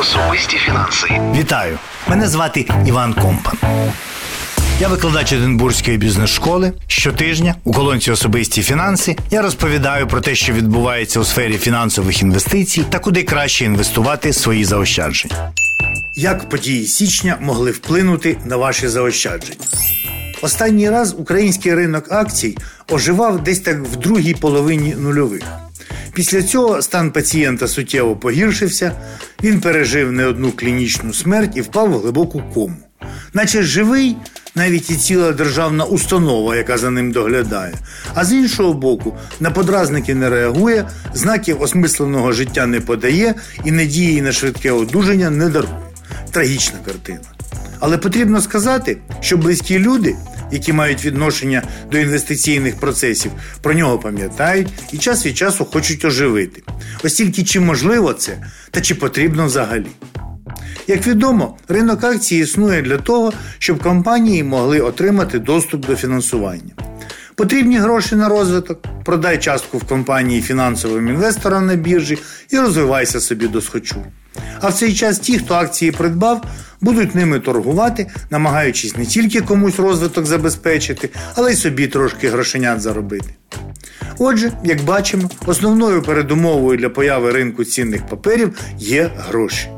Особисті фінанси. Вітаю! Мене звати Іван Компан. Я викладач Единбурзької бізнес-школи. Щотижня у колонці Особисті фінанси я розповідаю про те, що відбувається у сфері фінансових інвестицій та куди краще інвестувати свої заощадження. Як події січня могли вплинути на ваші заощадження? Останній раз український ринок акцій оживав десь так в другій половині нульових. Після цього стан пацієнта суттєво погіршився, він пережив не одну клінічну смерть і впав в глибоку кому. Наче живий, навіть і ціла державна установа, яка за ним доглядає. А з іншого боку, на подразники не реагує, знаків осмисленого життя не подає і надії на швидке одужання не дарує. Трагічна картина. Але потрібно сказати, що близькі люди, які мають відношення до інвестиційних процесів, про нього пам'ятають і час від часу хочуть оживити. Ось тільки чи можливо це, та чи потрібно взагалі. Як відомо, ринок акцій існує для того, щоб компанії могли отримати доступ до фінансування. Потрібні гроші на розвиток, продай частку в компанії фінансовим інвесторам на біржі і розвивайся собі до схочу. А в цей час ті, хто акції придбав, будуть ними торгувати, намагаючись не тільки комусь розвиток забезпечити, але й собі трошки грошенят заробити. Отже, як бачимо, основною передумовою для появи ринку цінних паперів є гроші.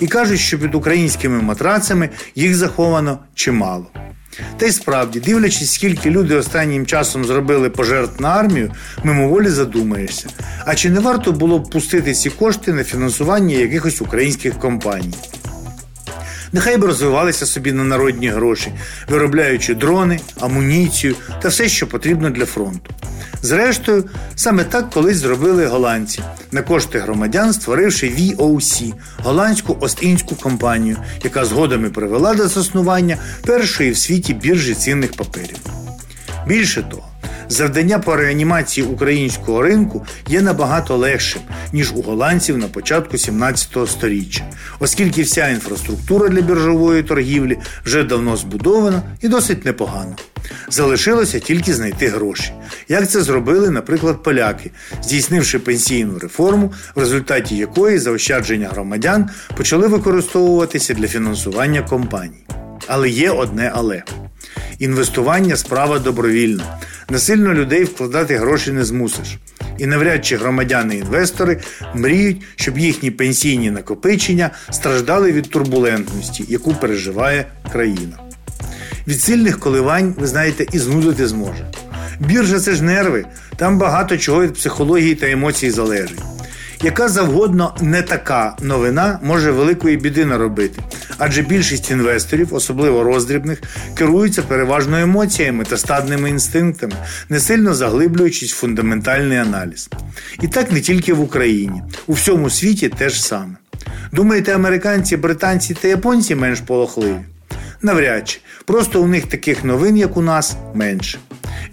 І кажуть, що під українськими матрацами їх заховано чимало. Та й справді, дивлячись, скільки люди останнім часом зробили пожертв на армію, мимоволі задумаєшся. А чи не варто було б пустити ці кошти на фінансування якихось українських компаній? Нехай би розвивалися собі на народні гроші, виробляючи дрони, амуніцію та все, що потрібно для фронту. Зрештою, саме так колись зробили голландці на кошти громадян, створивши VOC – голландську Ост-Індську компанію, яка згодом привела до заснування першої в світі біржі цінних паперів. Більше того, завдання по реанімації українського ринку є набагато легшим, ніж у голландців на початку 17 століття, оскільки вся інфраструктура для біржової торгівлі вже давно збудована і досить непогано. Залишилося тільки знайти гроші. Як це зробили, наприклад, поляки, здійснивши пенсійну реформу, в результаті якої заощадження громадян почали використовуватися для фінансування компаній. Але є одне але. Інвестування справа добровільна. Насильно людей вкладати гроші не змусиш. І навряд чи громадяни-інвестори мріють, щоб їхні пенсійні накопичення страждали від турбулентності, яку переживає країна. Від сильних коливань, ви знаєте, і знудити зможе. Біржа це ж нерви, там багато чого від психології та емоцій залежить. Яка завгодно не така новина може великої біди наробити, адже більшість інвесторів, особливо роздрібних, керуються переважно емоціями та стадними інстинктами, не сильно заглиблюючись в фундаментальний аналіз. І так не тільки в Україні, у всьому світі теж саме. Думаєте, американці, британці та японці менш полохливі? Навряд чи. Просто у них таких новин, як у нас, менше.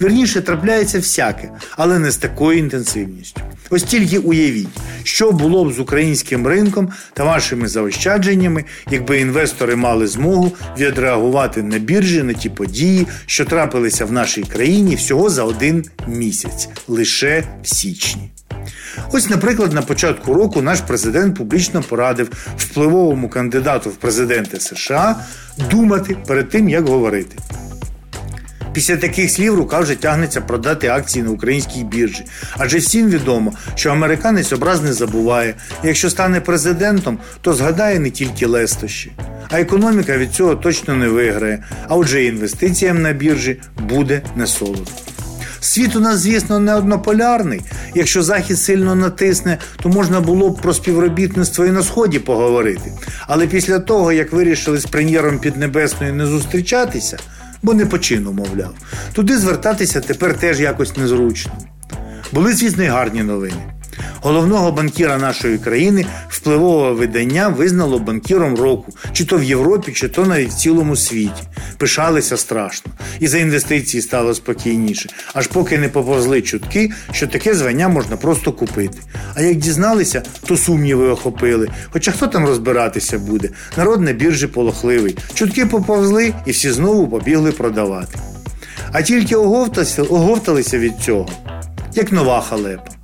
Вірніше трапляється всяке, але не з такою інтенсивністю. Ось тільки уявіть, що було б з українським ринком та вашими заощадженнями, якби інвестори мали змогу відреагувати на біржі на ті події, що трапилися в нашій країні всього за один місяць, лише в січні. Ось, наприклад, на початку року наш президент публічно порадив впливовому кандидату в президенти США думати перед тим, як говорити. Після таких слів рука вже тягнеться продати акції на українській біржі. Адже всім відомо, що американець образ не забуває. Якщо стане президентом, то згадає не тільки лестощі. А економіка від цього точно не виграє. А отже, інвестиціям на біржі буде не солодко. Світ у нас, звісно, не однополярний. Якщо Захід сильно натисне, то можна було б про співробітництво і на сході поговорити. Але після того, як вирішили з прем'єром Піднебесної не зустрічатися, бо не по чину, мовляв, туди звертатися тепер теж якось незручно. Були, звісно, й гарні новини. Головного банкіра нашої країни впливове видання визнало банкіром року, чи то в Європі, чи то навіть в цілому світі. Пишалися страшно, і за інвестиції стало спокійніше, аж поки не поповзли чутки, що таке звання можна просто купити. А як дізналися, то сумніви охопили. Хоча хто там розбиратися буде? Народ на біржі полохливий. Чутки поповзли і всі знову побігли продавати. А тільки оговталися від цього, як нова халепа.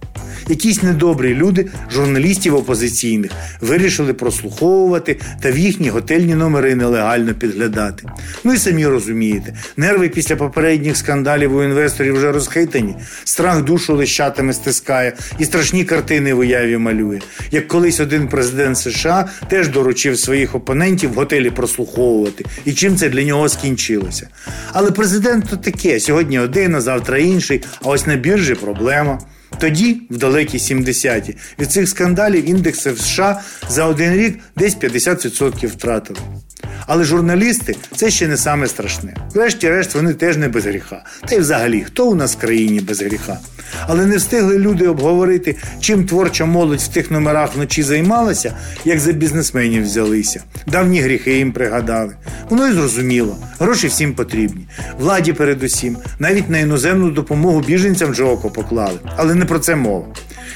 Якісь недобрі люди, журналістів опозиційних, вирішили прослуховувати та в їхні готельні номери нелегально підглядати. Ну і самі розумієте, нерви після попередніх скандалів у інвесторів вже розхитані, страх душу лищатами стискає і страшні картини в уяві малює. Як колись один президент США теж доручив своїх опонентів в готелі прослуховувати, і чим це для нього скінчилося. Але президент то таке: сьогодні один, а завтра інший. А ось на біржі проблема. Тоді, в далекі 70-ті, від цих скандалів індекси в США за один рік десь 50% втратили. Але журналісти це ще не саме страшне. Врешті-решт, вони теж не без гріха. Та й взагалі, хто у нас в країні без гріха? Але не встигли люди обговорити, чим творча молодь в тих номерах вночі займалася, як за бізнесменів взялися. Давні гріхи їм пригадали. Воно й зрозуміло. Гроші всім потрібні. Владі передусім, навіть на іноземну допомогу біженцям вже око поклали. Але не про це мова.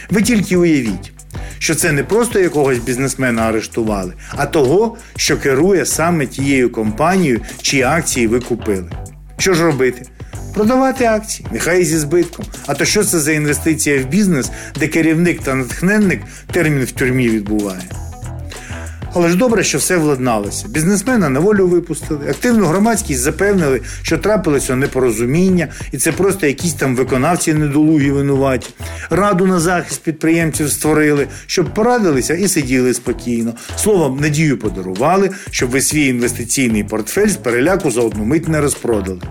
Ви тільки уявіть що це не просто якогось бізнесмена арештували, а того, що керує саме тією компанією, чиї акції ви купили. Що ж робити? Продавати акції, нехай зі збитком. А то що це за інвестиція в бізнес, де керівник та натхненник термін в тюрмі відбуває? Але ж добре, що все владналося. Бізнесмена на волю випустили. Активну громадськість запевнили, що трапилося непорозуміння, і це просто якісь там виконавці недолугі винуваті. Раду на захист підприємців створили, щоб порадилися і сиділи спокійно. Словом, надію подарували, щоб ви свій інвестиційний портфель з переляку за одну мить не розпродали.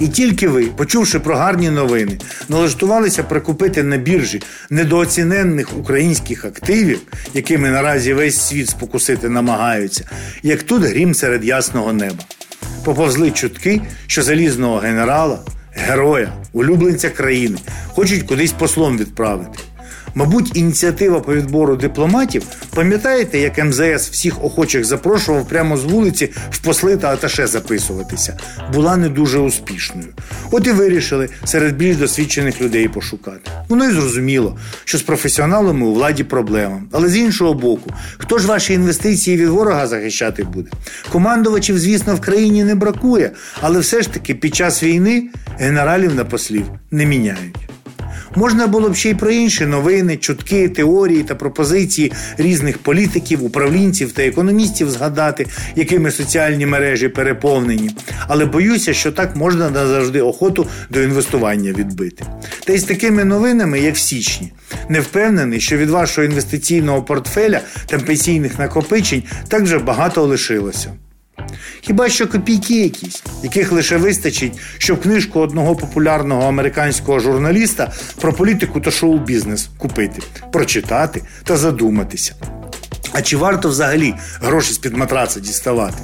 І тільки ви, почувши про гарні новини, налаштувалися прикупити на біржі недооціненних українських активів, якими наразі весь світ спокусити намагаються, як тут грім серед ясного неба. Поповзли чутки, що залізного генерала, героя, улюбленця країни хочуть кудись послом відправити. Мабуть, ініціатива по відбору дипломатів, пам'ятаєте, як МЗС всіх охочих запрошував прямо з вулиці в посли та аташе записуватися, була не дуже успішною. От і вирішили серед більш досвідчених людей пошукати. Воно й зрозуміло, що з професіоналами у владі проблема. Але з іншого боку, хто ж ваші інвестиції від ворога захищати буде? Командувачів, звісно, в країні не бракує, але все ж таки під час війни генералів на послів не міняють. Можна було б ще й про інші новини, чутки, теорії та пропозиції різних політиків, управлінців та економістів згадати, якими соціальні мережі переповнені. Але боюся, що так можна назавжди охоту до інвестування відбити. Та й з такими новинами, як в січні, не впевнений, що від вашого інвестиційного портфеля та пенсійних накопичень так вже багато лишилося. Хіба що копійки якісь, яких лише вистачить, щоб книжку одного популярного американського журналіста про політику та шоу-бізнес купити, прочитати та задуматися. А чи варто взагалі гроші з-під матраца діставати?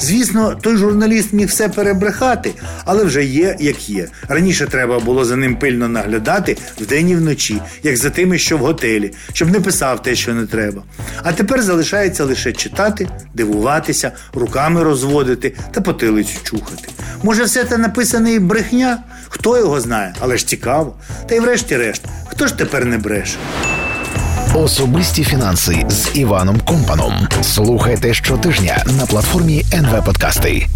Звісно, той журналіст міг все перебрехати, але вже є, як є. Раніше треба було за ним пильно наглядати вдень і вночі, як за тими, що в готелі, щоб не писав те, що не треба. А тепер залишається лише читати, дивуватися, руками розводити та потилицю чухати. Може, все це написане і брехня? Хто його знає, але ж цікаво. Та й врешті-решт, хто ж тепер не бреше? Особисті фінанси з Іваном Компаном. Слухайте щотижня на платформі НВ Подкасти.